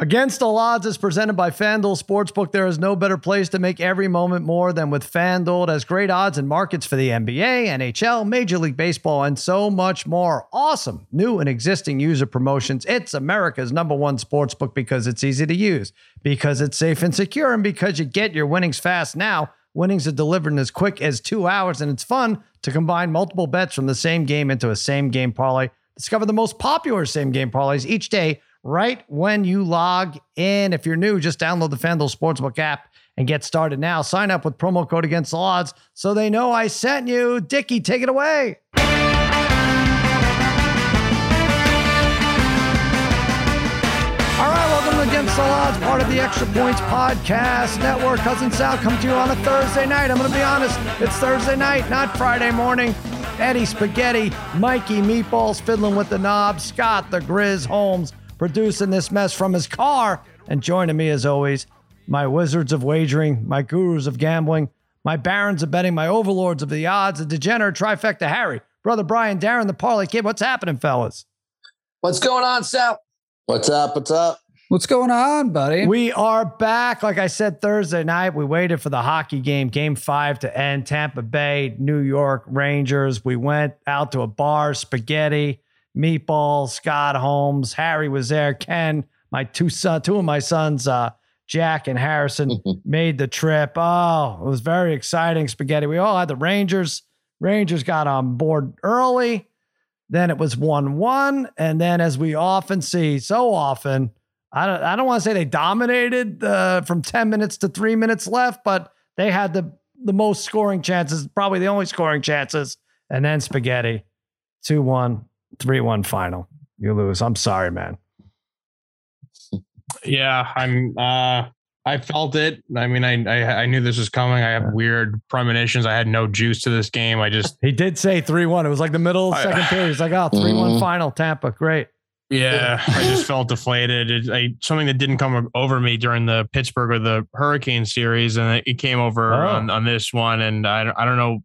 Against All Odds is presented by FanDuel Sportsbook. There is no better place to make every moment more than with FanDuel. It has great odds and markets for the NBA, NHL, Major League Baseball, and so much more. Awesome new and existing user promotions. It's America's number one sportsbook because it's easy to use, because it's safe and secure, and because you get your winnings fast now. Winnings are delivered in as quick as two hours, and it's fun to combine multiple bets from the same game into a same game parlay. Discover the most popular same game parlays each day right when you log in. If you're new, just download the FanDuel Sportsbook app and get started now. Sign up with promo code against the odds so they know I sent you. Dickie, take it away. All right, welcome to Against the Odds, part of the Extra Points Podcast Network. Cousin Sal come to you on a Thursday night. I'm going to be honest, it's Thursday night, not Friday morning. Eddie Spaghetti, Mikey Meatballs fiddling with the knob, Scott the Grizz Holmes producing this mess from his car. And joining me, as always, my wizards of wagering, my gurus of gambling, my barons of betting, my overlords of the odds, the degenerate trifecta Harry, brother Brian, Darren, the parlay kid. What's happening, fellas? What's going on, Sal? What's up? What's up? What's going on, buddy? We are back. Like I said Thursday night, we waited for the hockey game, game five to end. Tampa Bay, New York Rangers. We went out to a bar, spaghetti. Meatball, Scott Holmes, Harry was there, Ken, my two son, two of my sons, uh, Jack and Harrison made the trip. Oh, it was very exciting. Spaghetti. We all had the Rangers. Rangers got on board early. Then it was 1 1. And then, as we often see, so often, I don't, I don't want to say they dominated uh, from 10 minutes to three minutes left, but they had the, the most scoring chances, probably the only scoring chances. And then Spaghetti 2 1 three one final. You lose. I'm sorry, man. Yeah, I'm. uh I felt it. I mean, I, I, I knew this was coming. I have weird premonitions. I had no juice to this game. I just he did say three one. It was like the middle of the second period. He's like, oh, 3 one mm-hmm. final, Tampa. Great. Yeah, I just felt deflated. It, I, something that didn't come over me during the Pittsburgh or the Hurricane series, and it came over oh. on, on this one. And I, I don't know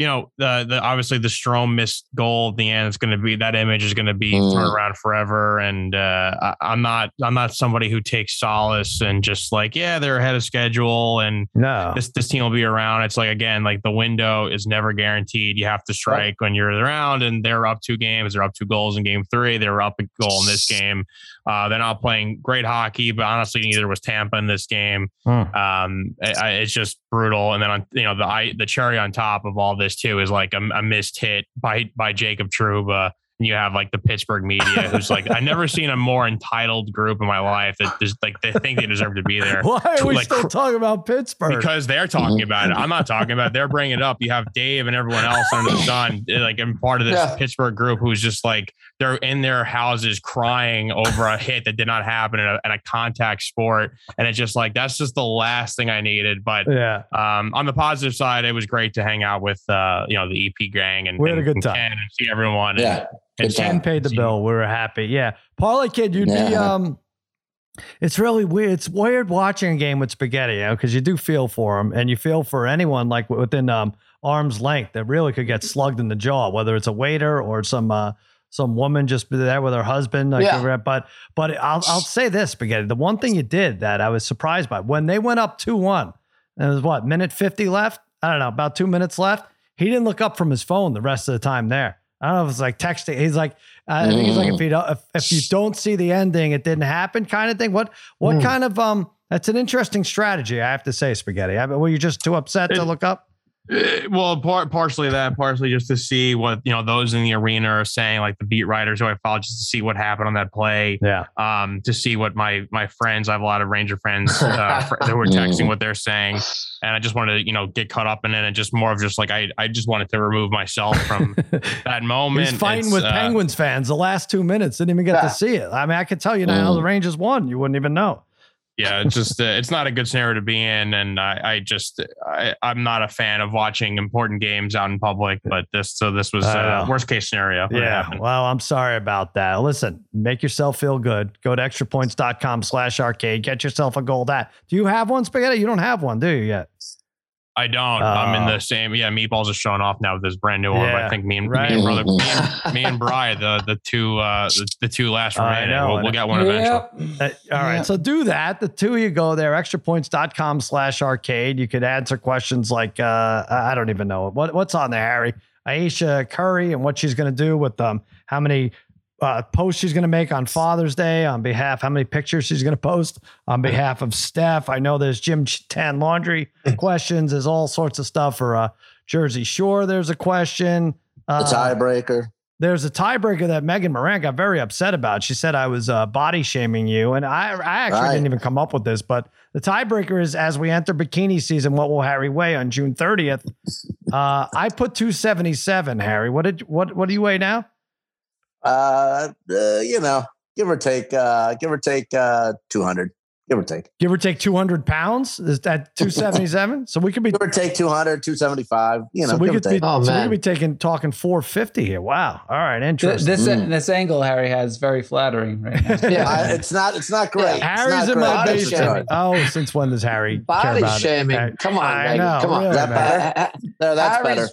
you know, the the obviously the Strome missed goal at the end is going to be that image is going to be mm. thrown around forever. And uh, I, am not I'm not somebody who takes solace and just like yeah they're ahead of schedule and no this this team will be around. It's like again like the window is never guaranteed. You have to strike right. when you're around, and they're up two games. They're up two goals in game three. they're up a goal in this game. Uh, they're not playing great hockey, but honestly, neither was Tampa in this game. Hmm. Um, it, it's just brutal. And then on you know the the cherry on top of all this too is like a, a missed hit by by Jacob Trouba and you have like the Pittsburgh media who's like, I've never seen a more entitled group in my life that just like they think they deserve to be there. Why are we like, still talking about Pittsburgh? Because they're talking about it. I'm not talking about it. They're bringing it up. You have Dave and everyone else under the sun, eh, like I'm part of this yeah. Pittsburgh group who's just like they're in their houses crying over a hit that did not happen in a, in a contact sport, and it's just like that's just the last thing I needed. But yeah, um, on the positive side, it was great to hang out with uh, you know the EP gang and we had a good time and see everyone. Yeah. And, and Ken paid the bill. We were happy. Yeah. Parlay Kid, you'd yeah. be um it's really weird. It's weird watching a game with spaghetti, you know, because you do feel for them and you feel for anyone like within um arm's length that really could get slugged in the jaw, whether it's a waiter or some uh some woman just be there with her husband. Like yeah. But but I'll I'll say this, spaghetti. The one thing you did that I was surprised by when they went up two one, and it was what minute fifty left. I don't know, about two minutes left. He didn't look up from his phone the rest of the time there. I don't know if it's like texting. He's like, I think he's like, if you don't, if, if you don't see the ending, it didn't happen, kind of thing. What what mm. kind of um? That's an interesting strategy, I have to say, spaghetti. I mean, were you just too upset it, to look up? Uh, well, part, partially that, partially just to see what you know those in the arena are saying, like the beat writers who I follow, just to see what happened on that play. Yeah. Um, to see what my my friends, I have a lot of Ranger friends uh, who were texting what they're saying, and I just wanted to you know get caught up in it and just more of just like I I just wanted to remove myself from that moment. He's fighting it's, with uh, Penguins fans the last two minutes. Didn't even get yeah. to see it. I mean, I could tell you now mm. the Rangers won. You wouldn't even know yeah, it's just uh, it's not a good scenario to be in, and I, I just I, am not a fan of watching important games out in public. But this so this was uh, worst case scenario. Yeah, well, I'm sorry about that. Listen, make yourself feel good. Go to extrapoints.com/slash arcade. Get yourself a goal. That Do you have one, Spaghetti? You don't have one, do you yet? I don't. I'm in Oh. the same. Yeah, Meatballs is showing off now with this brand new one. But I think me and, right. me and brother, me and, me and Bry, the the two uh the, the two last I remaining. know, We'll, we'll get one eventually. Uh, all right. Yeah. So do that. The two of you go there, extrapoints.com slash arcade. You could answer questions like, uh, I I don't even know. What, what's on there, Harry? Ayesha Curry and what she's going to do with them. How many uh, posts she's going to make on Father's Day on behalf, how many pictures she's going to post on behalf of Steph. I know there's Gym Tan Laundry questions. There's all sorts of stuff for uh, Jersey Shore. There's a question. The Uh, tiebreaker. there's a tiebreaker that Megan Moran got very upset about. She said I was uh, body shaming you, and I, I actually Right. didn't even come up with this. But the tiebreaker is as we enter bikini season, what will Harry weigh on June 30th? Uh, I put 277. Harry, what did what what do you weigh now? Uh, uh, you know, give or take, uh, give or take, uh, 200, give or take, Give or take 200 pounds. Is that 277? so we could be give or take 200, 275, you know, so we could be. Oh, so we could be taking talking 450 here. Wow. All right, interesting. This Mm. this angle Harry has very flattering right now. I, Yeah. it's not, it's not great. It's Harry's not in great. my Body That's for basement. sure. Oh, since when does Harry care Body about it? shaming. Uh, Come on, I know, Come on. really, that better? There, that's Harry's, better.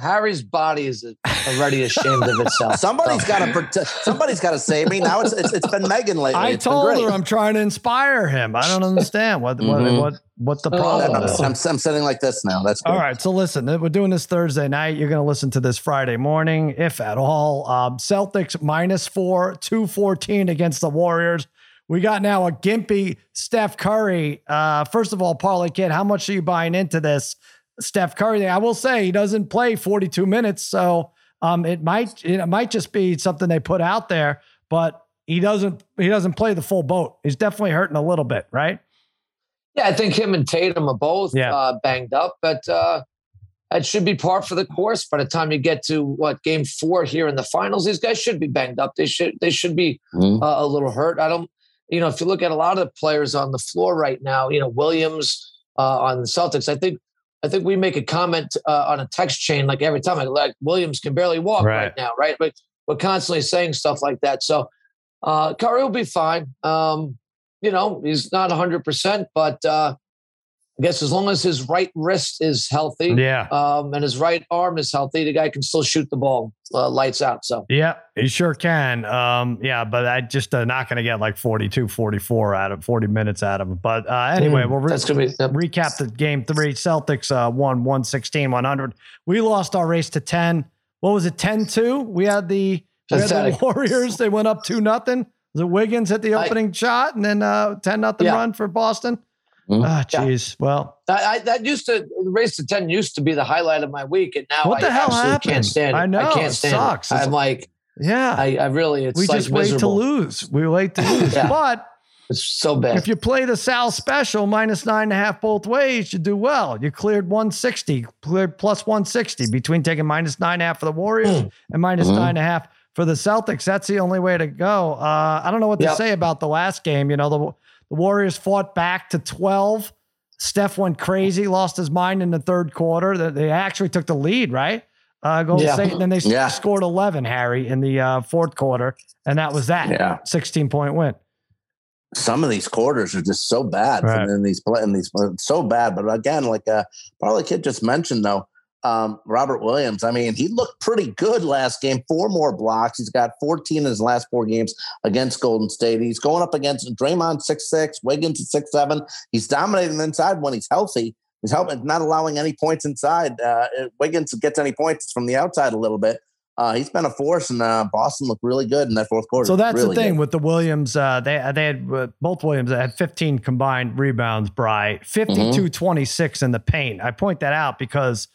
Harry's body is already ashamed of itself. somebody's got to protect. Somebody's got to save me. Now it's it's, it's been Megan lately. I It's been told great. her I'm trying to inspire him. I don't understand what Mhm. what what what the Oh. problem I'm, is. I'm, I'm sitting like this now. That's good. All right, so listen, we're doing this Thursday night. You're going to listen to this Friday morning, if at all. Um, Celtics minus four, 214 against the Warriors. We got now a gimpy Steph Curry. Uh, first of all, Parlay Kid, how much are you buying into this Steph Curry thing? I will say he doesn't play 42 minutes, so um, it might it might just be something they put out there, but he doesn't he doesn't play the full boat. He's definitely hurting a little bit, right? Yeah, I think him and Tatum are both Yeah. uh, banged up, but uh, it should be par for the course by the time you get to what game four here in the finals. These guys should be banged up. They should they should be Mhm. uh, a little hurt. I don't, you know, if you look at a lot of the players on the floor right now, you know, Williams uh, on the Celtics, I think. I think we make a comment uh, on a text chain like every time. Like, like Williams can barely walk Right. right, now, right? But we're constantly saying stuff like that. So uh, Curry will be fine. Um, you know, he's not 100%, but uh, I guess as long as his right wrist is healthy Yeah. um, and his right arm is healthy, the guy can still shoot the ball uh, lights out. So, Yeah, he sure can. Um, yeah, but I just uh, not going to get like 42, 44 out of 40 minutes out of him. But uh, anyway, we'll re- be. yep. recap the game three. Celtics uh, won 116, 100. We lost our race to 10. What was it, 10 2? We had the, we had the Warriors. They went up 2 nothing. The Wiggins hit the I- opening shot and then uh, 10 nothing Yeah. run for Boston? Mhm. Ah, Yeah. jeez. Well, I, I, that used to the race to ten used to be the highlight of my week, and now What the I hell absolutely happened? can't stand it. I know, I it can't stand sucks. it. It's- I'm like, yeah. I, I really, it's we like just wait to lose. We wait to lose. Yeah. But It's so bad. If you play the Sal special minus nine and a half both ways, you do well. You cleared 160, cleared plus 160 between taking minus nine and a half for the Warriors and minus Mhm. nine and a half for the Celtics. That's the only way to go. Uh, I don't know what to Yep. say about the last game. You know, the, the Warriors fought back to 12. Steph went crazy, lost his mind in the third quarter. They- They actually took the lead, right? Uh, Golden Yeah. State, and then they Yeah. scored 11, Harry, in the uh, fourth quarter. And that was that Yeah. 16 point win. some of these quarters are just so bad Right. and then these play and these so bad but again like uh probably kid just mentioned though um robert williams i mean he looked pretty good last game four more blocks he's got 14 in his last four games against golden state he's going up against draymond 6'6 wiggins at 6'7 he's dominating inside when he's healthy he's helping not allowing any points inside uh wiggins gets any points from the outside a little bit uh, he's been a force, and uh, Boston looked really good in that fourth quarter. So that's Really the thing good. with the Williams. Uh, they they had uh, both Williams had 15 combined rebounds. Bry 52 26 in the paint. I point that out because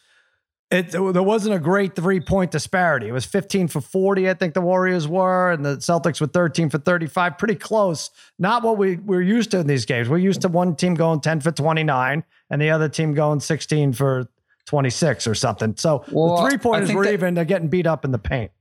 it there wasn't a great three point disparity. It was 15 for 40. I think the Warriors were, and the Celtics were 13 for 35. Pretty close. Not what we we're used to in these games. We're used to one team going 10 for 29 and the other team going 16 for 26 or something. So Well, the three I pointers think were that- even. They're getting beat up in the paint.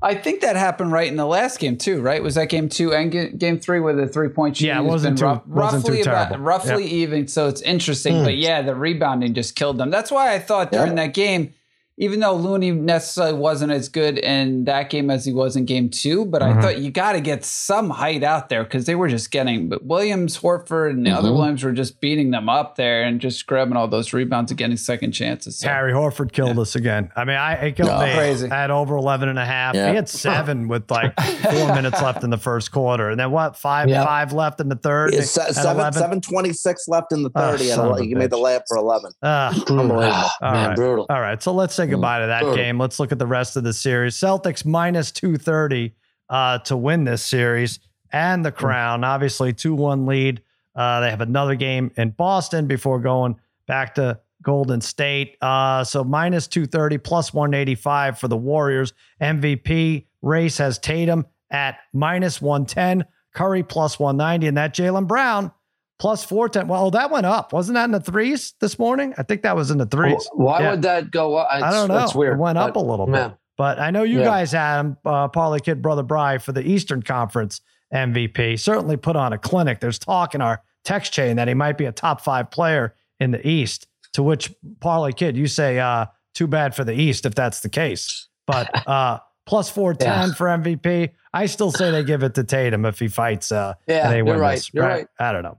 I think that happened right in the last game too, right? Was that game two and ga- game three where the three point shooting Yeah, it wasn't too- rough- wasn't too roughly about terrible. roughly even. So it's interesting, but hmm. yeah, the rebounding just killed them. That's why I thought during Yeah. that game even though Looney necessarily wasn't as good in that game as he was in game two, but Mhm. I thought you got to get some height out there because they were just getting, but Williams, Horford, and the other Mhm. Williams were just beating them up there and just grabbing all those rebounds and getting second chances. So, Harry Horford killed us again. I mean, I it killed No. me Crazy. at over 11 and a half. Yeah. He had seven with like four minutes left in the first quarter. And then what? Five, Yeah. five left in the third. It's se- seven 11? seven twenty six left in the Oh, thirty, son of and a he made the layup for eleven. Ah, Unbelievable. Ah, All man, right. brutal. All right, so let's say. Goodbye to that game. Let's look at the rest of the series. Celtics minus 230 uh, to win this series and Mm. the crown. Obviously, 2 1 lead. Uh, they have another game in Boston before going back to Golden State. Uh, so minus 230 plus 185 for the Warriors. MVP race has Tatum at minus 110, Curry plus 190, and that Jaylen Brown plus 410. Well, that went up. Wasn't that in the threes this morning? I think that was in the threes. Why Yeah. would that go up? I don't know. It's weird. It went up But, a little bit. But I know you Yeah. guys had him, uh, Parlay Kid, Brother Bry, for the Eastern Conference MVP. Certainly put on a clinic. There's talk in our text chain that he might be a top five player in the East. To which Parlay Kid, you say, uh, too bad for the East if that's the case. But uh, plus 410 Yeah. for MVP. I still say they give it to Tatum if he fights. Uh, Yeah, and they you're win right. this, You're right. I don't know.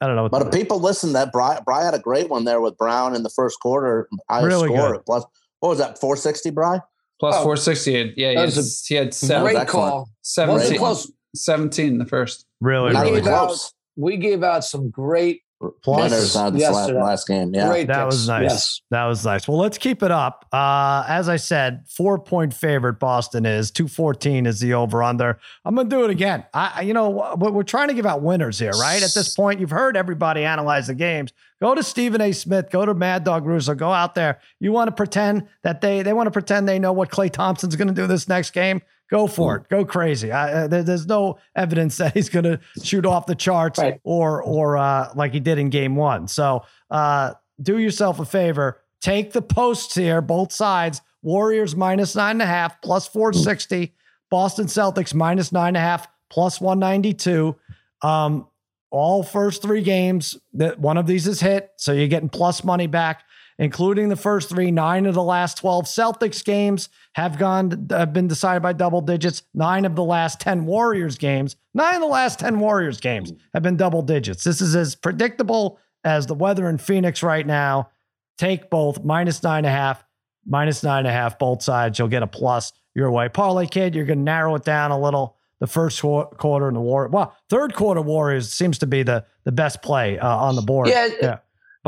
I don't know. what But if people listen, that Bry, Bry had a great one there with Brown in the first quarter. I Really score good. plus what was that? Four sixty, Bry. Plus Oh. 468. Yeah, he had, was he had seven, Great call. 17, close. 17 in the first. really, We really even gave out- close. We gave out some great, Plus- Winners on this last, last game. Yeah. great. That picks. was nice. Yes. That was nice. Well, let's keep it up. Uh, as I said, four point favorite Boston is 214 is the over under. I'm going to do it again. I, I- you know, we're, we're trying to give out winners here, right? At this point, you've heard everybody analyze the games. Go to Stephen A. Smith, go to Mad Dog Russo, go out there. You want to pretend that they, they want to pretend they know what Klay Thompson's going to do this next game. Go for it. Go crazy. I, uh, there- there's no evidence that he's going to shoot off the charts Right. or or uh, like he did in game one. So uh, do yourself a favor. Take the posts here, both sides. Warriors minus nine and a half, plus 460. Boston Celtics minus nine and a half, plus 192. Um, all first three games that one of these is hit. So you're getting plus money back, including the first three, nine of the last 12 Celtics games have gone, have been decided by double digits. Nine of the last 10 Warriors games, nine of the last 10 Warriors games have been double digits. This is as predictable as the weather in Phoenix right now. Take both minus nine and a half, minus nine and a half, both sides. You'll get a plus your way. Parlay kid, you're going to narrow it down a little. The first quarter and the war, well, third quarter Warriors seems to be the the best play uh, on the board. Yeah, yeah.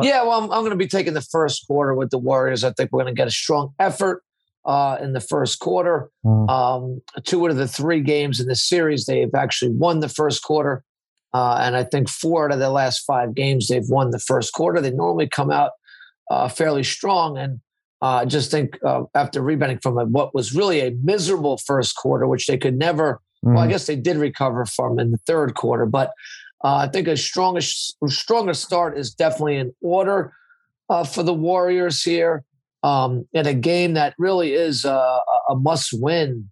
But- yeah, well, I'm, I'm going to be taking the first quarter with the Warriors. I think we're going to get a strong effort uh, in the first quarter. Mm. Um, two out of the three games in the series, they've actually won the first quarter. Uh, and I think four out of the last five games, they've won the first quarter. They normally come out uh, fairly strong. And uh, I just think uh, after rebounding from a, what was really a miserable first quarter, which they could never well, I Mm. guess they did recover from in the third quarter, but uh, I think a strongest, stronger start is definitely in order uh, for the Warriors here um, in a game that really is a, a must-win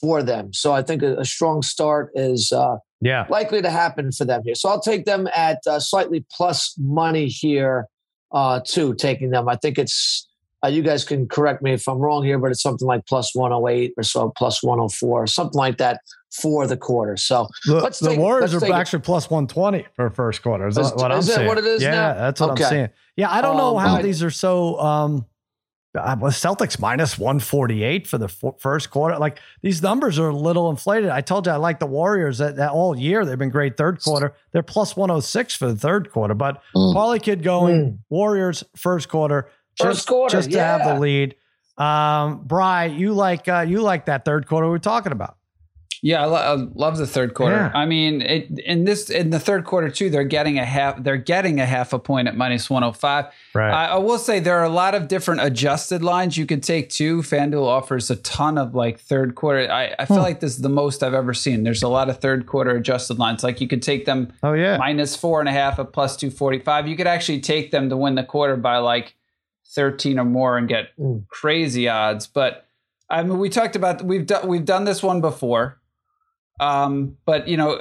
for them. So I think a, a strong start is uh, yeah. likely to happen for them here. So I'll take them at uh, slightly plus money here uh, too. Taking them, I think it's. Uh, you guys can correct me if I'm wrong here, but it's something like plus 108 or so, plus 104, something like that for the quarter. So The, Let's the take. Warriors are actually plus 120 for first quarter. Is, Is- that what I'm is that saying. what it is yeah, now? that's what Okay. I'm saying. Yeah, I don't know Um, how I- these are so. Um, uh, Celtics minus 148 for the f- first quarter. Like these numbers are a little inflated. I told you I like the Warriors that, that all year. They've been great third quarter. They're plus 106 for the third quarter. But Mm. Kid going Warriors first quarter. First just, quarter, just to have the lead. Um, Bry, you like uh, you like that third quarter we were talking about. Yeah, I, lo- I love the third quarter. Yeah. I mean, it, in this in the third quarter too, they're getting a half. They're getting a half a point at minus one hundred five. Right. I, I will say there are a lot of different adjusted lines you could take too. FanDuel offers a ton of like third quarter. I, I feel Hmm. like this is the most I've ever seen. There's a lot of third quarter adjusted lines. Like you could take them oh yeah. minus four and a half at plus 245. You could actually take them to win the quarter by like 13 or more and get Mm. crazy odds. But I mean, we talked about we've done we've done this one before. Um, but you know,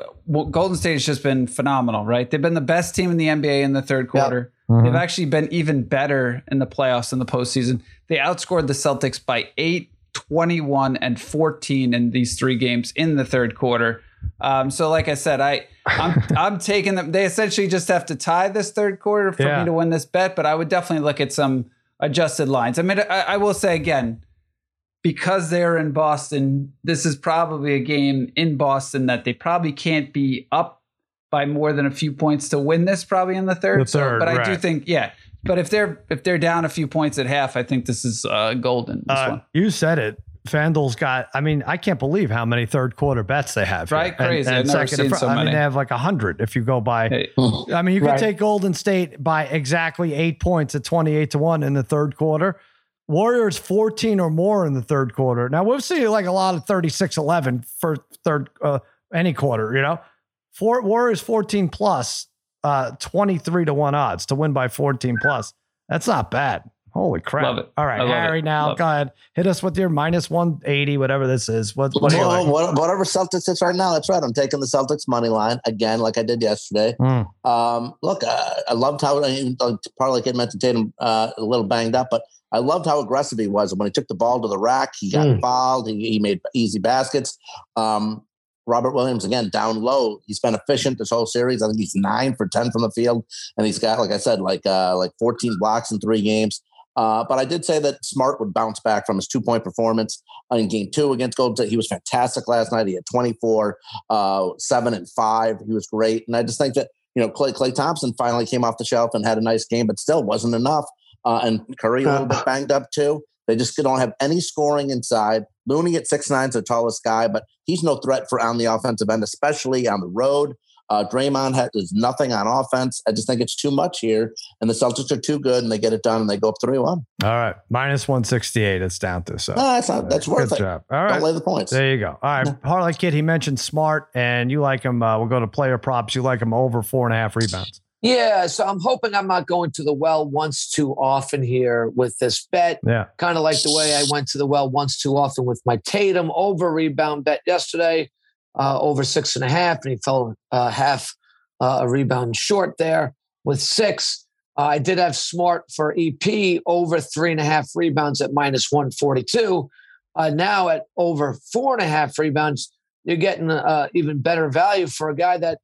Golden State has just been phenomenal, right? They've been the best team in the NBA in the third quarter. Mm-hmm. They've actually been even better in the playoffs in the postseason. They outscored the Celtics by 8, 21, and 14 in these three games in the third quarter. Um, so, like I said, I I'm, I'm taking them. They essentially just have to tie this third quarter for yeah. me to win this bet. But I would definitely look at some adjusted lines. I mean, I, I will say again, because they're in Boston, this is probably a game in Boston that they probably can't be up by more than a few points to win this probably in the third. The third so, but right. I do think, yeah. But if they're if they're down a few points at half, I think this is uh, golden. This uh, you said it. FanDuel's got. I mean, I can't believe how many third quarter bets they have. Right, here. crazy. And, and I've never seen so I mean, they have like a hundred if you go by. Hey. I mean, you could right. take Golden State by exactly eight points at twenty-eight to one in the third quarter. Warriors 14 or more in the third quarter. Now we'll see like a lot of 36-11 for third uh, any quarter, you know. Four Warriors 14 plus uh 23 to 1 odds to win by 14 plus. That's not bad. Holy crap. Love it. All right, Harry, it. now love go ahead. Hit us with your minus 180, whatever this is. What, what well, like? Whatever Celtics is right now, that's right. I'm taking the Celtics money line again, like I did yesterday. Mm. Um, look, uh, I loved how, I, probably like mentioned Tatum uh, a little banged up, but I loved how aggressive he was. When he took the ball to the rack, he got mm. fouled. He, he, made easy baskets. Um, Robert Williams again down low. He's been efficient this whole series. I think he's nine for ten from the field, and he's got, like I said, like uh, like 14 blocks in three games. Uh, but I did say that Smart would bounce back from his two point performance in game two against Golden State. He was fantastic last night. He had 24, uh, seven, and five. He was great. And I just think that, you know, Clay, Klay Thompson finally came off the shelf and had a nice game, but still wasn't enough. Uh, and Curry a little bit banged up too. They just don't have any scoring inside. Looney at six nine is the tallest guy, but he's no threat for on the offensive end, especially on the road. Uh, Draymond has nothing on offense. I just think it's too much here, and the Celtics are too good, and they get it done, and they go up three one. All right, minus one sixty eight. It's down to so. No, that's not. That's worth good it. Job. All right, don't lay the points. There you go. All right, no. Parlay Kid. He mentioned Smart, and you like him. Uh, we'll go to player props. You like him over four and a half rebounds. Yeah, so I'm hoping I'm not going to the well once too often here with this bet. Yeah. Kind of like the way I went to the well once too often with my Tatum over rebound bet yesterday, uh, over six and a half, and he fell uh, half uh, a rebound short there with six. Uh, I did have Smart for EP over three and a half rebounds at minus 142. Uh, now at over four and a half rebounds, you're getting uh, even better value for a guy that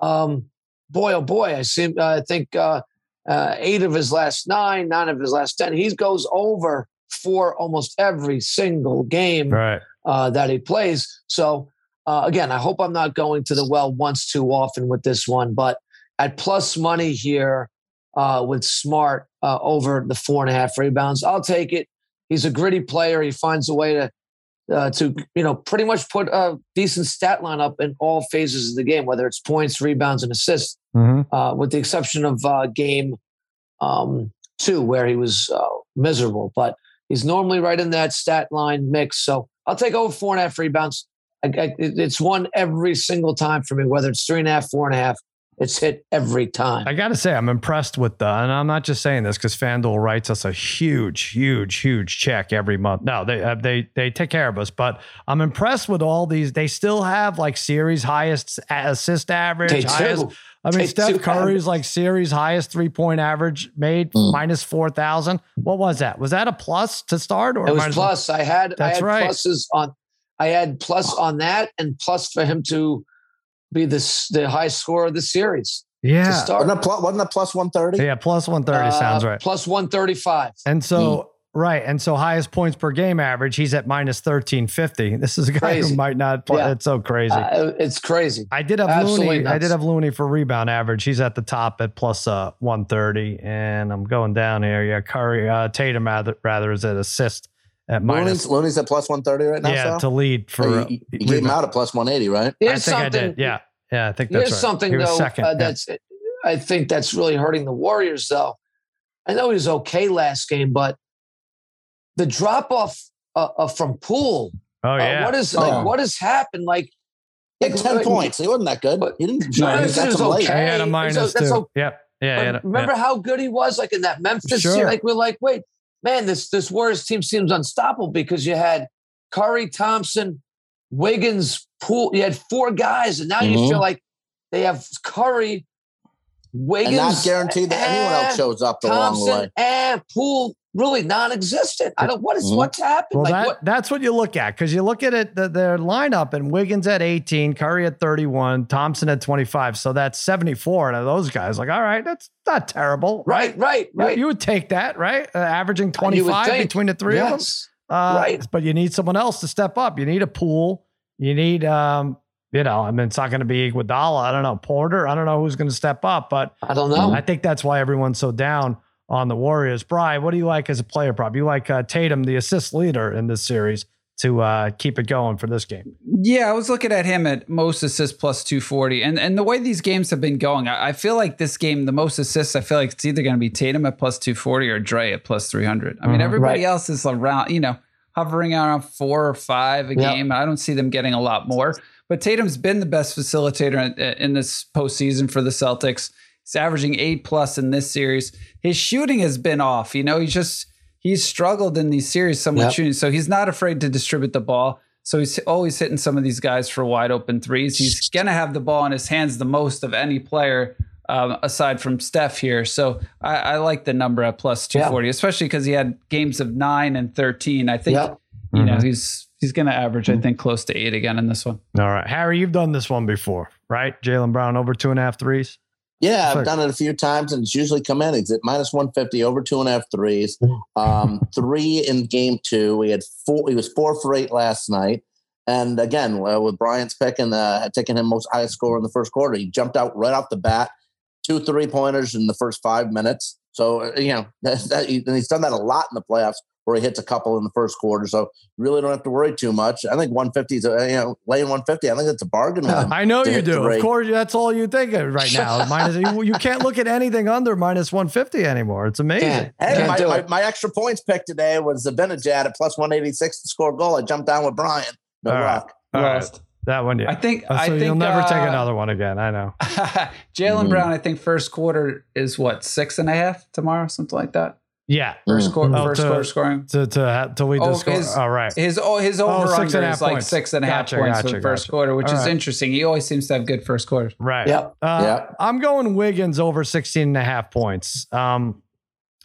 um, boy, oh boy, I seem uh, I think uh, uh, eight of his last nine, nine of his last ten. He goes over for almost every single game right. uh, that he plays. So uh, again, I hope I'm not going to the well once too often with this one, but at plus money here uh, with Smart uh, over the four and a half rebounds, I'll take it. He's a gritty player. He finds a way to uh, to you know pretty much put a decent stat line up in all phases of the game, whether it's points, rebounds, and assists, mm-hmm. uh, with the exception of uh, game um, two where he was uh, miserable. But he's normally right in that stat line mix. So I'll take over four and a half rebounds. I, I, it's one every single time for me, whether it's three and a half, four and a half. It's hit every time. I got to say, I'm impressed with the, and I'm not just saying this because FanDuel writes us a huge, huge, huge check every month. No, they uh, they they take care of us, but I'm impressed with all these. They still have like series highest assist average. They highest, do. I mean, They Steph. Curry's like series highest three point average made Mm. minus four thousand. What was that? Was that a plus to start or It was minus- plus. I had I That's had right. pluses on. I had plus on that, and plus for him to be this the high score of the series to Yeah, start. Wasn't that plus, wasn't that plus 130? yeah, plus one thirty sounds Uh, right. Plus one thirty five. And so, right. And so, highest points per game average, he's at minus 1350. This is a guy Crazy. who might not play. Yeah. It's so crazy. Uh, it's crazy. I did have absolutely Looney. I did have Looney for rebound average. He's at the top at plus uh, 130. And I'm going down here. Yeah. Curry, uh, Tatum rather, rather is at assist at minus. Looney's at plus 130 right now. Yeah, Sal? to lead for. Oh, uh, you, you gave him out at plus 180, right? I Here's think I something. did. Yeah. Yeah. I think Here's that's right. something He though second. uh, yeah. that's I think that's really hurting the Warriors though. I know he was okay last game, but the drop off uh, uh, from Poole. oh, uh, yeah. what is Oh. like? What has happened? Like He had 10 points. He wasn't that good. But- He didn't. No, he he was got some late. he had a minus So that's two. okay. Yep. Yeah. he had a- remember how good he was, like in that Memphis Sure. series? Like we're like, wait, man, this this Warriors team seems unstoppable because you had Curry, Thompson, Wiggins, Poole. You had four guys, and now you Mhm. feel like they have Curry, Wiggins, and not guaranteed that anyone else shows up the way. Thompson, and Poole really non-existent. I don't. What is- Mhm. what's happened? Well, like that, what? that's what you look at because you look at it, the, their lineup, and Wiggins at 18, Curry at 31, Thompson at 25. So that's 74 out of those guys. Like, all right, that's not terrible. Right, right, You- right. You, would take that, right? Uh, averaging 25 think. between the three of them. Uh, Right. But you need someone else to step up. You need a Poole. You need, um, you know, I mean, it's not going to be Iguodala. I don't know. Porter. I don't know who's going to step up, but I don't know. I think that's why everyone's so down on the Warriors. Brian, what do you like as a player prop? You like uh, Tatum, the assist leader in this series, to uh, keep it going for this game. Yeah, I was looking at him at most assists plus 240. And and the way these games have been going, I, I feel like this game, the most assists, I feel like it's either going to be Tatum at plus 240 or Dre at plus 300. I mean, Mhm. everybody Right. else is around, you know, hovering around four or five a Yeah. game. I don't see them getting a lot more. But Tatum's been the best facilitator in, in this postseason for the Celtics. He's averaging eight plus in this series. His shooting has been off. You know, he's just he's struggled in these series somewhat Yep. shooting. So he's not afraid to distribute the ball. So he's always hitting some of these guys for wide open threes. He's gonna have the ball in his hands the most of any player um, aside from Steph here. So I, I like the number at plus two forty, especially because he had games of nine and thirteen. I think Yep. you know Mhm. he's he's gonna average I think close to eight again in this one. All right. Harry, you've done this one before, right? Jaylen Brown over two and a half threes. Yeah, I've Sorry. done it a few times, and it's usually come in. He's at minus one fifty over two and a half threes. Um, three in game two. We had four. He was four for eight last night. And again, uh, with Brian's pick and uh, taking him most highest score in the first quarter, he jumped out right off the bat, two three pointers in the first five minutes. So uh, you know, that, that, and he's done that a lot in the playoffs, where he hits a couple in the first quarter. So really don't have to worry too much. I think one fifty is a, you know laying one fifty. I think it's a bargain with. I know you do. Of course, that's all you think of right now. Minus, you, you can't look at anything under minus 150 anymore. It's amazing. Can't. Hey, Can't my, do my, my extra points pick today was Zibanejad at plus 186 to score a goal. I jumped down with Brian. No All right. luck. All right. Lost. That one, yeah. I think Uh, I so think you'll never take uh, another one again. I know. Jaylen Mhm. Brown, I think first quarter is what six and a half tomorrow, something like that. Yeah. First quarter, Oh, first to- quarter scoring. To to ha- till we Oh, discuss. his- All right. His oh his Oh, over six under and a half is like points. six and a half Gotcha, points for the first gotcha. quarter, which All is right. interesting. He always seems to have good first quarters. Right. Yep. Uh, Yep. I'm going Wiggins over 16 and a half points. Um,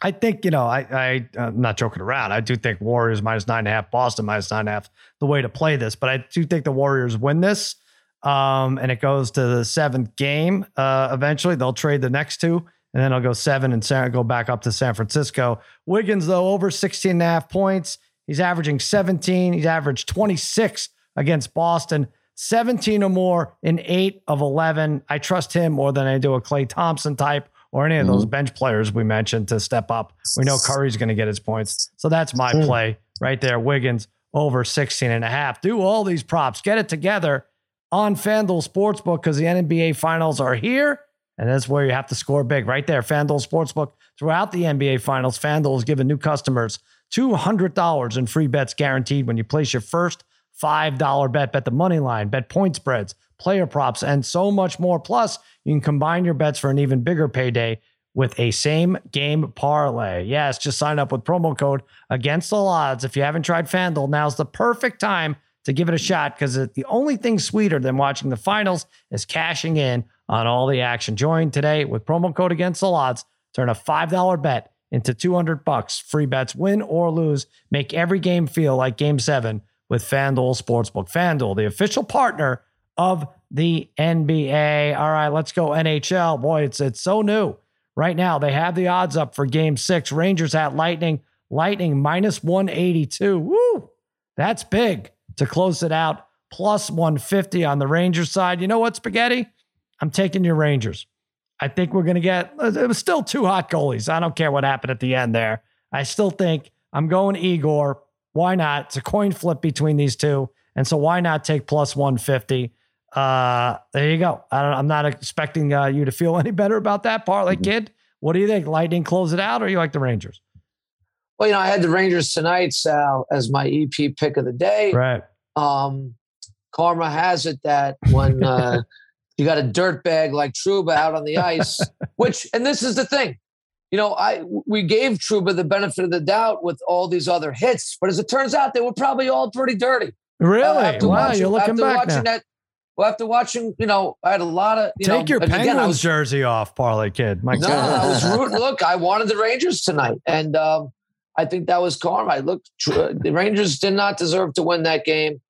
I think, you know, I, I, I'm not joking around. I do think Warriors minus nine and a half, Boston minus nine and a half, the way to play this. But I do think the Warriors win this. Um, and it goes to the seventh game. Uh, eventually, they'll trade the next two, and then I'll go seven and San, go back up to San Francisco. Wiggins, though, over 16 and a half points. He's averaging 17. He's averaged 26 against Boston. 17 or more in eight of 11. I trust him more than I do a Klay Thompson type or any of those bench players we mentioned to step up. We know Curry's going to get his points. So that's my Hmm. play right there. Wiggins over 16 and a half. Do all these props. Get it together on FanDuel Sportsbook because the NBA finals are here. And that's where you have to score big right there. FanDuel Sportsbook throughout the NBA finals. FanDuel is giving new customers $200 in free bets guaranteed when you place your first $5 bet. Bet the money line, bet point spreads, player props, and so much more. Plus, you can combine your bets for an even bigger payday with a same game parlay. Yes, just sign up with promo code against the odds. If you haven't tried FanDuel, now's the perfect time to give it a shot because the only thing sweeter than watching the finals is cashing in on all the action. Join today with promo code against the odds. Turn a $5 bet into 200 bucks. Free bets, win or lose. Make every game feel like game seven with FanDuel Sportsbook. FanDuel, the official partner of the NBA. All right, let's go NHL. Boy, it's it's so new. Right now, they have the odds up for game six. Rangers at Lightning. Lightning minus 182. Woo! That's big to close it out. Plus 150 on the Rangers side. You know what, Spaghetti? I'm taking your Rangers. I think we're going to get, it was still two hot goalies. I don't care what happened at the end there. I still think I'm going Igor. Why not? It's a coin flip between these two. And so why not take plus 150? Uh, there you go. I don't, I'm not expecting uh, you to feel any better about that parlay, kid. What do you think? Lightning close it out, or you like the Rangers? Well, you know, I had the Rangers tonight, Sal, as my EP pick of the day. Right. Um, karma has it that when uh, you got a dirt bag like Trouba out on the ice, which, and this is the thing, you know, I we gave Trouba the benefit of the doubt with all these other hits, but as it turns out, they were probably all pretty dirty. Really? After wow, watching- you're looking after back watching now. that. well, after watching, you know, I had a lot of you Take know, your and again, I Penguins was- jersey off, parlay kid. My No, God. I was rooting. Look, I wanted the Rangers tonight, and um, I think that was karma. I looked. tr- The Rangers did not deserve to win that game.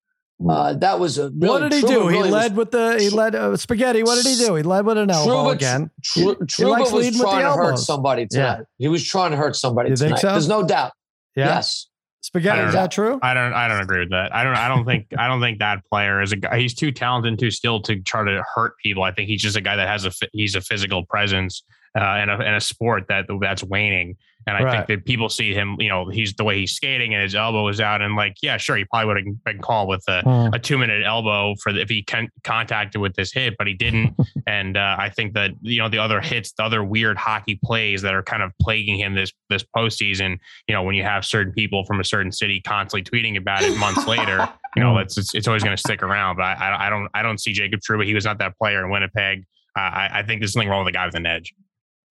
Uh, that was a really, what did he Trouba do? He really was- led with the he led uh, spaghetti. What did he do? He led with an elbow Trouba- again. Tr- He Trouba likes was leading with trying the to hurt elbows. somebody Yeah. He was trying to hurt somebody You think tonight. so? There's no doubt. Yeah, Yes. spaghetti. Is that true? I don't. I don't agree with that. I don't. I don't think. I don't think that player is a guy. He's too talented, and too skilled to try to hurt people. I think he's just a guy that has a. He's a physical presence uh, and a and a sport that that's waning. And I Right. think that people see him. You know, he's the way he's skating and his elbow is out. And like, yeah, sure, he probably would have been called with a, Hmm. a two minute elbow for the, if he con- contacted with this hit, but he didn't. and uh, I think that you know the other hits, the other weird hockey plays that are kind of plaguing him this this postseason. You know, when you have certain people from a certain city constantly tweeting about it months later, you know, it's it's, it's always going to stick around. But I, I I don't I don't see Jacob Trouba. He was not that player in Winnipeg. Uh, I, I think there's something wrong with the guy with an edge.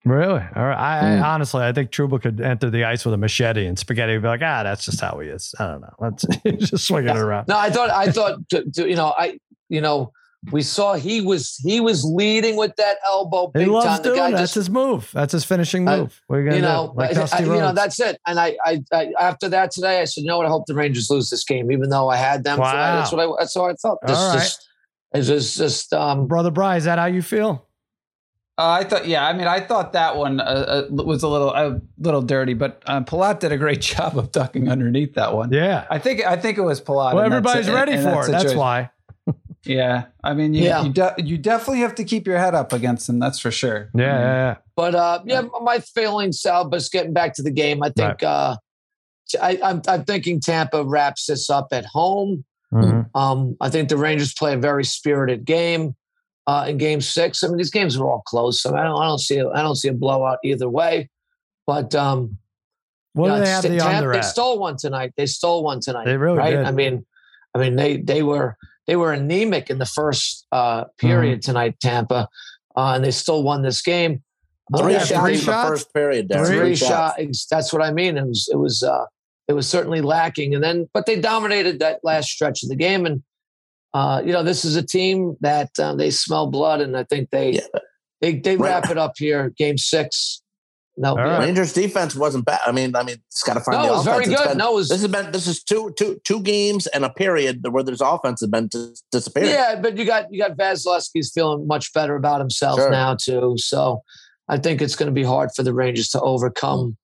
Really? All right. I, Hmm. I honestly, I think Trouba could enter the ice with a machete, and spaghetti would be like, ah, that's just how he is. I don't know. Let's just swing it around. No, I thought. I thought. You know, I. You know, we saw he was he was leading with that elbow He big loves time. The doing guy that. That's just his move. That's his finishing I- move. Are you know? Like I- I- you know, that's it. And I, I, I, after that today, I said, you know what? I hope the Rangers lose this game, even though I had them. Wow. For, that's what I. That's how I felt. This, All right. just, it's just, just, um, Brother Bry, is that how you feel? Uh, I thought, yeah, I mean, I thought that one uh, uh, was a little, a little dirty, but uh, Palat did a great job of ducking underneath that one. Yeah. I think, I think it was Palat. Well, everybody's ready in for that it. That's why. Yeah, I mean, you, Yeah. you, de- you definitely have to keep your head up against them. That's for sure. Yeah, yeah, yeah. but uh, yeah, my feeling, Sal. But getting back to the game, I think uh, I, I'm, I'm thinking Tampa wraps this up at home. Mhm. Um, I think the Rangers play a very spirited game uh, in Game Six. I mean, these games are all close. so I don't, I don't see, a, I don't see a blowout either way. But um, What you do they have the Tampa- under They stole one tonight. They stole one tonight. They really right? did. I mean, I mean, they they were they were anemic in the first uh, Mm-hmm. period tonight, Tampa, uh, and they still won this game. Three yeah, shots three in the shots? first period. Darren. Three three shot. ex- That's what I mean. It was it was uh, it was certainly lacking, and then but they dominated that last stretch of the game, and uh, you know this is a team that uh, they smell blood, and I think they Yeah. they they Right. wrap it up here, Game Six. No, All right. Rangers defense wasn't bad. I mean, I mean, it's got to find no, the it was offense. very It's good. been- no, it was this has been this is two two two games and a period where there's offense has been dis- disappearing. Yeah, but you got you got Vasilevskiy's feeling much better about himself Sure. now too. So I think it's going to be hard for the Rangers to overcome.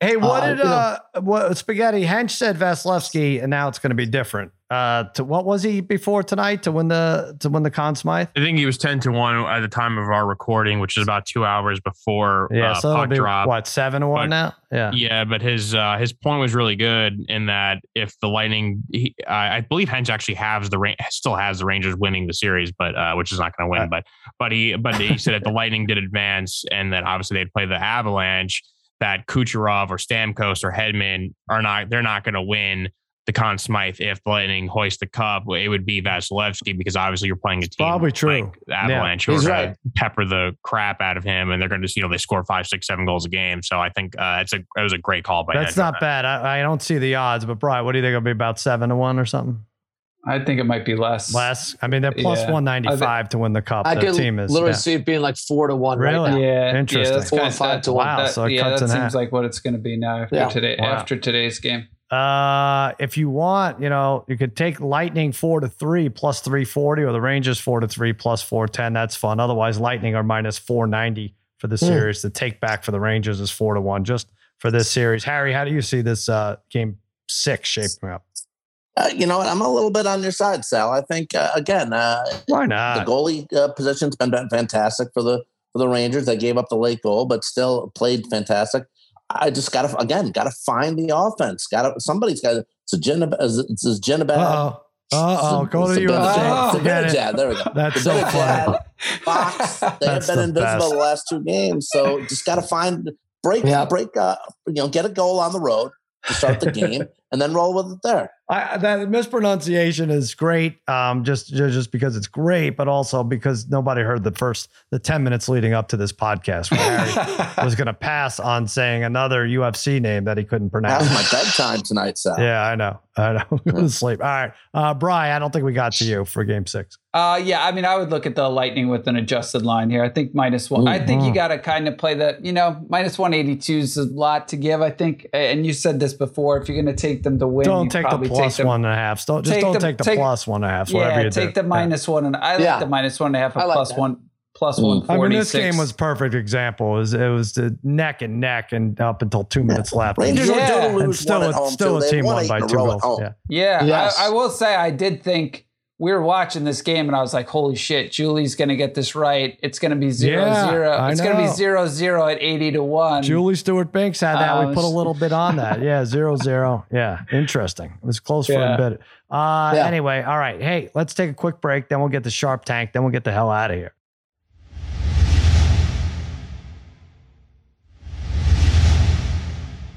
Hey, what Uh, did you know- uh what Spaghetti Hench said Vasilevskiy, and now it's going to be different. Uh, to what was he before tonight to win the to win the Conn Smythe? I think he was ten to one at the time of our recording, which is about two hours before Yeah, uh, so puck drop. what seven to one But- now. Yeah, Yeah, but his uh, his point was really good in that if the Lightning, he, I I believe Hench actually has the Ra- still has the Rangers winning the series, but uh, which is not going to win. Uh, but but he but he said if the Lightning did advance and that obviously they'd play the Avalanche, that Kucherov or Stamkos or Hedman are not they're not going to win the Conn Smythe if the Lightning hoist the cup. It would be Vasilevskiy because obviously you're playing a team Probably true. like the Avalanche who are right. pepper the crap out of him, and they're going to you know they score five, six, seven goals a game. So I think uh, it's a it was a great call by that's Hench not bad. I, I don't see the odds, but Brian, what do you think it'll be about seven to one or something? I think it might be less. Less. I mean, they're plus Yeah. one ninety five to win the cup. I Their could team is. literally yeah. see it being like four to one Really? right now. Yeah, Interesting. Yeah, that's Four or five that, to one. Wow, that- so it yeah, cuts that in seems half. like what it's going to be now after Yeah. today. Wow. After today's game. Uh, if you want, you know, you could take Lightning four to three plus three forty, or the Rangers four to three plus four ten. That's fun. Otherwise, Lightning are minus four ninety for the Hmm. series. The take back for the Rangers is four to one just for this series. Harry, how do you see this uh, game six shaping up? Uh, you know what? I'm a little bit on your side, Sal. I think uh, again, uh, Why not? the goalie uh, position's been been fantastic for the for the Rangers. They gave up the late goal, but still played fantastic. I just got to again got to find the offense. Got to somebody's got to Zinab- It's a Uh oh. Uh oh. Go to the Zibanejad. UFC. Forget it. Zibanejad, There we go. That's so Zibanejad, funny. Fox. They have been the invisible best. the last two games, so just got to find break Yeah. break. Uh, you know, get a goal on the road to start the game, and then roll with it there. I, that mispronunciation is great, um, just just because it's great, but also because nobody heard the first the ten minutes leading up to this podcast where Harry was going to pass on saying another UFC name that he couldn't pronounce. That was my bedtime tonight, Sal. Yeah, I know. I know. Go to sleep. All right, uh, Bry. I don't think we got to you for Game Six. Uh, yeah, I mean, I would look at the Lightning with an adjusted line here. I think minus one. I think you got to kind of play the, you know, minus one eighty two is a lot to give. I think, and you said this before. If you're going to take them to win, Don't take the plus take the, one and a half. Don't just take don't the- take the take- plus one and a half. Whatever Yeah, you take do. the minus one, and I like Yeah. the minus one and a half. I Or like plus that. one, plus Mm. one I mean, this game was perfect example. It was, it was the neck and neck, and up until two minutes left. Rangers Yeah. were due to and lose still, one at a, home. still too. a team won won by two goals. Yeah. Yeah, Yes. I, I will say I did think we were watching this game and I was like, holy shit, Julie's going to get this right. It's going to be zero Yeah, zero. It's going to be zero zero at 80 to 1. Julie Stewart Binks had that. Uh, we put a little bit on that. Yeah, zero zero. Yeah, interesting. It was close for a bit. Uh, Yeah. Anyway, all right. Hey, let's take a quick break. Then we'll get the Sharp Tank. Then we'll get the hell out of here.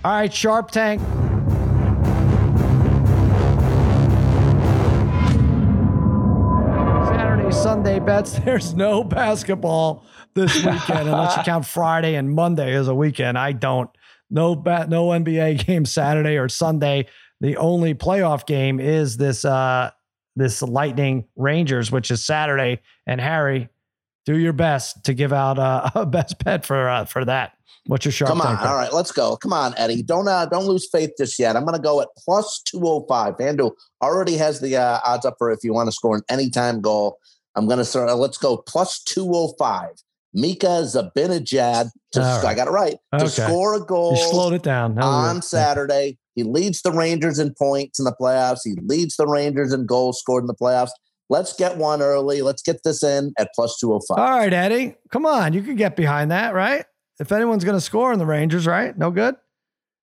All right, Sharp Tank. Sunday bets. There's no basketball this weekend unless you count Friday and Monday as a weekend. I don't. No bat, no NBA game Saturday or Sunday. The only playoff game is this uh this Lightning Rangers, which is Saturday. And Harry, do your best to give out uh, a best bet for uh, for that. What's your sharp Come on, all right, let's go. Come on, Eddie. Don't uh, don't lose faith just yet. I'm going to go at plus two hundred five. FanDuel already has the uh, odds up for if you want to score an anytime goal. I'm going to start. Uh, let's go plus two hundred five. Mika Zibanejad. To, right. I got it right. To Okay. score a goal You slowed it down. That on. Saturday. He leads the Rangers in points in the playoffs. He leads the Rangers in goals scored in the playoffs. Let's get one early. Let's get this in at 205. All right, Eddie. Come on. You can get behind that, right? If anyone's going to score in the Rangers, right? No good?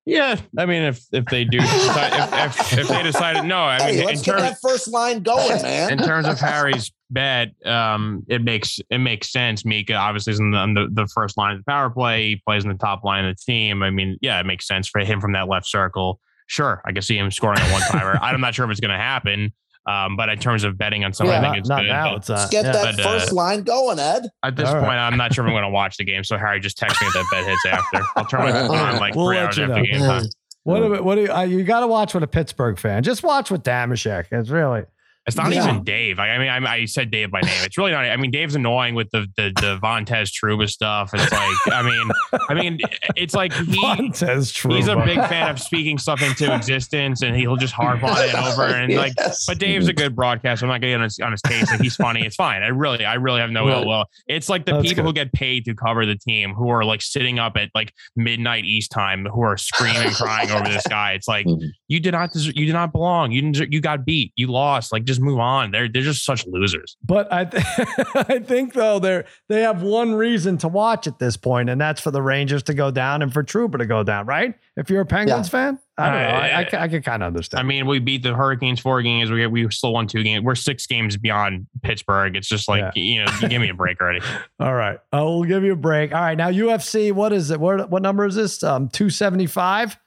Yeah, I mean, if if they do, decide, if, if if they decided no, I mean, in let's get terms that first line going, man. in terms of Harry's bet, um, it makes it makes sense. Mika obviously is in the, on the, the first line of the power play. He plays in the top line of the team. I mean, yeah, it makes sense for him from that left circle. Sure, I can see him scoring a one timer. I'm not sure if it's going to happen, um, but in terms of betting on something, I think it's not good. now. But It's uh, Let's get yeah. that But, uh, first line going, Ed. At this All right. point, I'm not sure if I'm going to watch the game. So Harry, just text me if that bet hits after. I'll turn my phone on like We'll three hours you after know. game time. What, do- what do you, uh, you got to watch with a Pittsburgh fan. Just watch with Damashek. It's really, It's not Yeah. even Dave. I, I mean, I, I said Dave by name. It's really not. I mean, Dave's annoying with the the, the Vontez Trouba stuff. It's like, I mean, I mean, it's like he Montez Trouba. he's a big fan of speaking stuff into existence, and he'll just harp on it over and like. But Dave's a good broadcaster. I'm not getting on his, on his case. Like he's funny. It's fine. I really, I really have no ill will. It's like the That's people good. who get paid to cover the team, who are like sitting up at like midnight East time, who are screaming, crying over this guy. It's like you did not, deserve, you did not belong. You didn't, you got beat. You lost. Like just move on. They're they're just such losers. But I, th- I think though they they have one reason to watch at this point, and that's for the Rangers to go down and for Trouba to go down. Right? If you're a Penguins fan, I don't know. I, I, ca- I can kind of understand. I mean, we beat the Hurricanes four games. We we still won two games. We're six games beyond Pittsburgh. It's just like Yeah. you know, give me a break already. All right. I will give you a break. All right. Now UFC, what is it? What what number is this? Um, 275.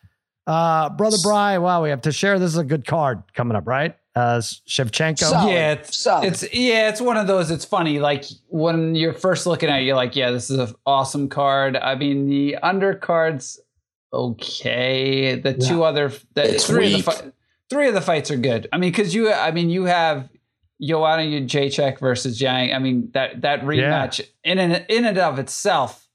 Uh brother Bry, wow, we have Teixeira. This is a good card coming up, right? Uh Shevchenko. Solid. Yeah, it's, Solid. it's yeah, it's one of those. It's funny, like when you're first looking at it, you're like, yeah, this is an awesome card. I mean, the undercards, okay. The two other, the, It's three weak. of the fi- three of the fights are good. I mean, because you, I mean, you have Joanna Jędrzejczyk versus Zhang. I mean, that that rematch in and in and of itself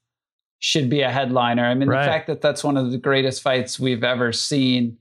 should be a headliner. I mean, Right. the fact that that's one of the greatest fights we've ever seen.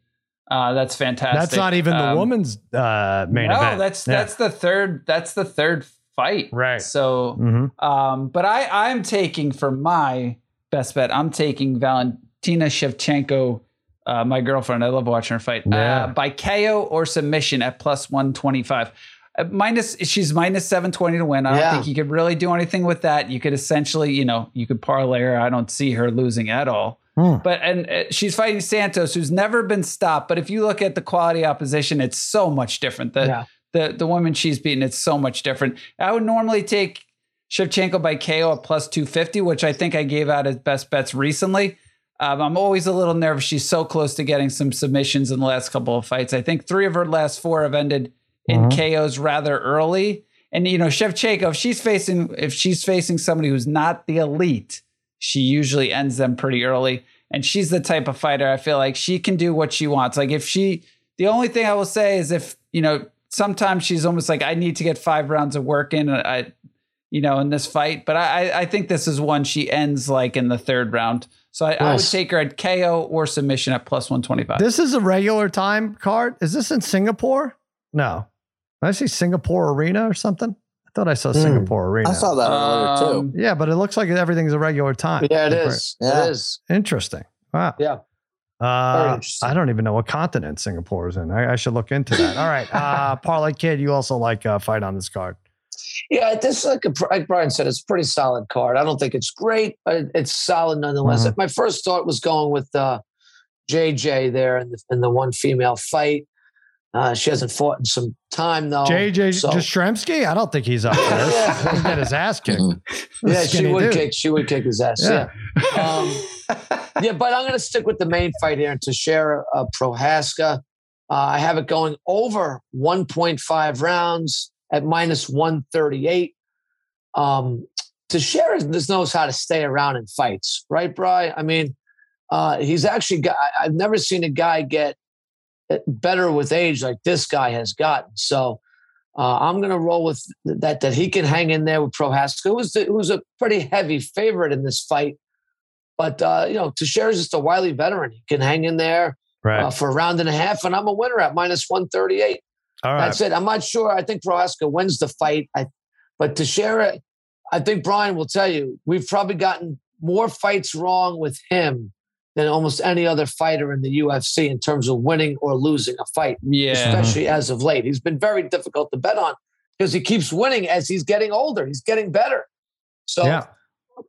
Uh, that's fantastic. That's not even the Um, woman's uh main no, event. that's Yeah. that's the third. That's the third fight. Right. So, Mhm. um, but I I'm taking for my best bet. I'm taking Valentina Shevchenko, uh, my girlfriend. I love watching her fight. Yeah. Uh, by KO or submission at plus one twenty five. Uh, minus she's minus 720 to win. I don't Yeah. think you could really do anything with that. You could essentially, you know, you could parlay her. I don't see her losing at all. Hmm. But and uh, she's fighting Santos, who's never been stopped. But if you look at the quality opposition, it's so much different. The Yeah. the the woman she's beaten, it's so much different. I would normally take Shevchenko by KO at plus two fifty, which I think I gave out as best bets recently. Um, I'm always a little nervous. She's so close to getting some submissions in the last couple of fights. I think three of her last four have ended in Mhm. KOs rather early. And you know, Shevchenko, if she's facing if she's facing somebody who's not the elite, she usually ends them pretty early. And she's the type of fighter I feel like she can do what she wants. Like if she, the only thing I will say is if you know, sometimes she's almost like I need to get five rounds of work in. uh, I, you know, in this fight, but I I think this is one she ends like in the third round. So I, I would take her at KO or submission at plus one twenty five. This is a regular time card. Is this in Singapore? No. Did I see Singapore Arena or something? I thought I saw Hmm. Singapore Arena. I saw that earlier too. Um, Yeah, but it looks like everything's a regular time. Yeah, it is. Yeah. It is. Interesting. Wow. Yeah. Uh. I don't even know what continent Singapore is in. I, I should look into that. All right. Uh, Parlay Kid, you also like uh, fight on this card. Yeah, this is like, a, like Brian said, it's a pretty solid card. I don't think it's great, but it's solid nonetheless. Mhm. My first thought was going with uh, JJ there in the, in the one female fight. Uh, she hasn't fought in some time though. JJ so- Jastrzemski? I don't think he's up there. Yeah. He'll get his ass kicked. Mhm. yeah, she would dude. kick. She would kick his ass. Yeah. Yeah. Um, yeah, but I'm going to stick with the main fight here Teixeira uh, Procházka. Uh, I have it going over 1.5 rounds at minus 138. Um, Teixeira just knows how to stay around in fights, right, Bry? I mean, uh, he's actually got, I- I've never seen a guy get better with age like this guy has gotten. So uh, I'm going to roll with that, that he can hang in there with Procházka, who was, the, who was a pretty heavy favorite in this fight. But, uh, you know, Teixeira's just a wily veteran. He can hang in there Right. uh, for a round and a half, and I'm a winner at minus 138. All right. That's it. I'm not sure. I think Procházka wins the fight. I, but Teixeira, I think Brian will tell you, we've probably gotten more fights wrong with him than almost any other fighter in the UFC in terms of winning or losing a fight, yeah. especially as of late. He's been very difficult to bet on because he keeps winning as he's getting older. He's getting better. So yeah.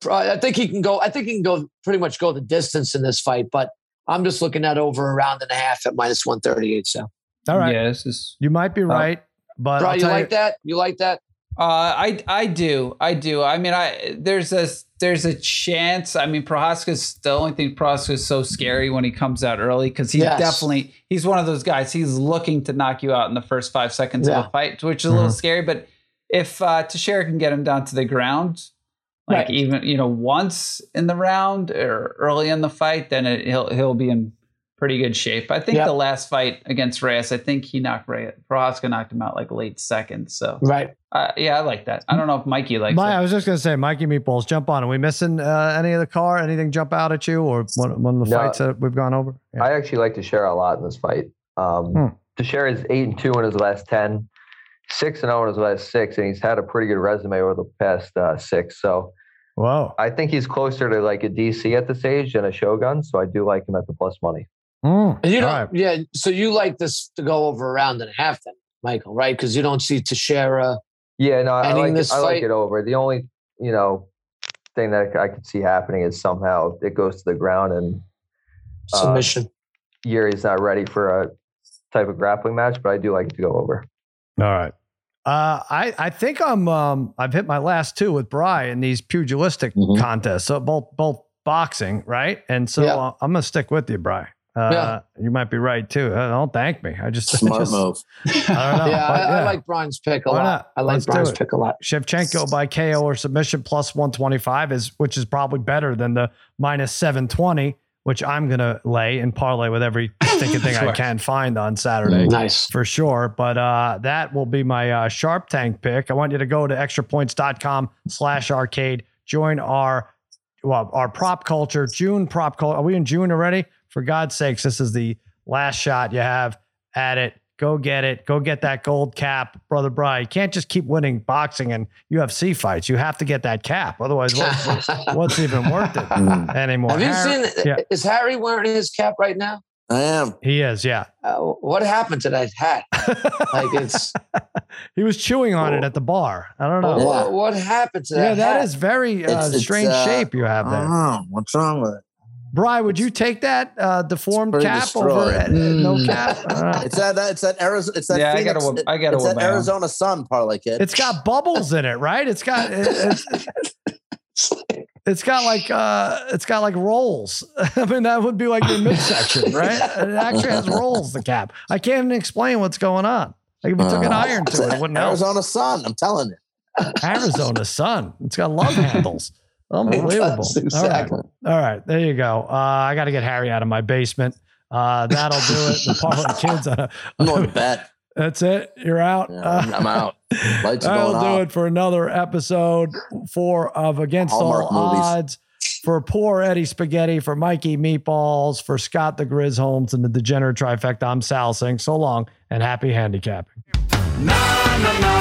I think he can go. I think he can go pretty much go the distance in this fight, but I'm just looking at over a round and a half at minus 138. So, All right. Yeah, this is You might be right, but Bro, I'll you like that? You like that? Uh, I I do I do. I mean, I there's a there's a chance. I mean, Procházka's the only thing. Procházka's so scary when he comes out early because he's Yes. definitely he's one of those guys. He's looking to knock you out in the first five seconds of Yeah. a fight, which is a little scary. But if uh, Teixeira can get him down to the ground, like Right. even you know once in the round or early in the fight, then it, he'll he'll be in pretty good shape. I think Yeah. the last fight against Reyes, I think he knocked Reyes. Procházka knocked him out like late second. So Right. uh, yeah, I like that. I don't know if Mikey likes My, I was just gonna say, Mikey Meatballs, jump on. Are we missing uh, any of the car? Anything jump out at you, or one, one of the No. fights that we've gone over? Yeah. I actually like to share a lot in this fight. Um, Hmm. Teixeira is eight and two in his last ten, six and zero in his last six, and he's had a pretty good resume over the past uh, six. So Whoa. I think he's closer to like a DC at this age than a Shogun. So I do like him at the plus money. Mm. And you All don't, right. yeah. So you like this to go over a round and a half, then, Michael, right? Because you don't see Teixeira. Yeah, no, I Ending like this it, I like it over. The only you know thing that I could see happening is somehow it goes to the ground and Uh, Submission. Yuri's not ready for a type of grappling match, but I do like it to go over. All right. Uh, I I think I'm um I've hit my last two with Bry in these pugilistic Mhm. contests. So both both boxing, right? And so Yeah. uh, I'm gonna stick with you, Bry. Uh, Yeah. You might be right too. Uh, don't thank me. I just I Smart just- move. I don't know. yeah, but I, I like Brian's pick a Why lot. not? I like Let's do Brian's pick a lot. Shevchenko by KO or submission plus 125 is which is probably better than the minus 720, which I'm gonna lay and parlay with every stinking thing I can find on Saturday. Nice. for sure. But uh, that will be my uh, Sharp Tank pick. I want you to go to extrapoints.com slash arcade. Join our well, our prop culture, June prop culture. Are we in June already? For God's sakes, this is the last shot you have at it. Go get it. Go get that gold cap, brother Bry. You can't just keep winning boxing and UFC fights. You have to get that cap. Otherwise, what's, what's even worth it Mhm. anymore? Have you Harry- seen? yeah. Is Harry wearing his cap right now? I am. He is, yeah. Uh, what happened to that hat? Like it's he was chewing on it at the bar. I don't know. What, what happened to that? Yeah, that hat? is very uh, It's- it's, strange uh, shape you have I there. don't know. What's wrong with it? Bry, would you take that uh, deformed pretty cap over destroyed. uh, no Mm. cap? Uh, It's that. It's that Arizona. It's that. Yeah, I gotta- I gotta It's whip that my own. Arizona Sun parlay kid. it's got bubbles in it, right? It's got. it- it's, It's got like uh it's got like rolls. I mean, that would be like your midsection, right? It actually has rolls, the cap. I can't even explain what's going on. Like if you took an Uh, iron to it, it wouldn't help. Arizona Sun. I'm telling you. Arizona Sun. It's got love handles. Unbelievable. That's All right. exactly. All right. There you go. Uh, I got to get Harry out of my basement. Uh, that'll do it. The parlay kids. Uh, I'm going to bet. that's it. You're out. Yeah, I'm, I'm out. Lights are That'll going do off. it for another episode for of Against Hallmark All movies. Odds. For poor Eddie Spaghetti, for Mikey Meatballs, for Scott the Grizz Holmes and the Degenerate Trifecta, I'm Sal saying so long and happy handicapping. Na na na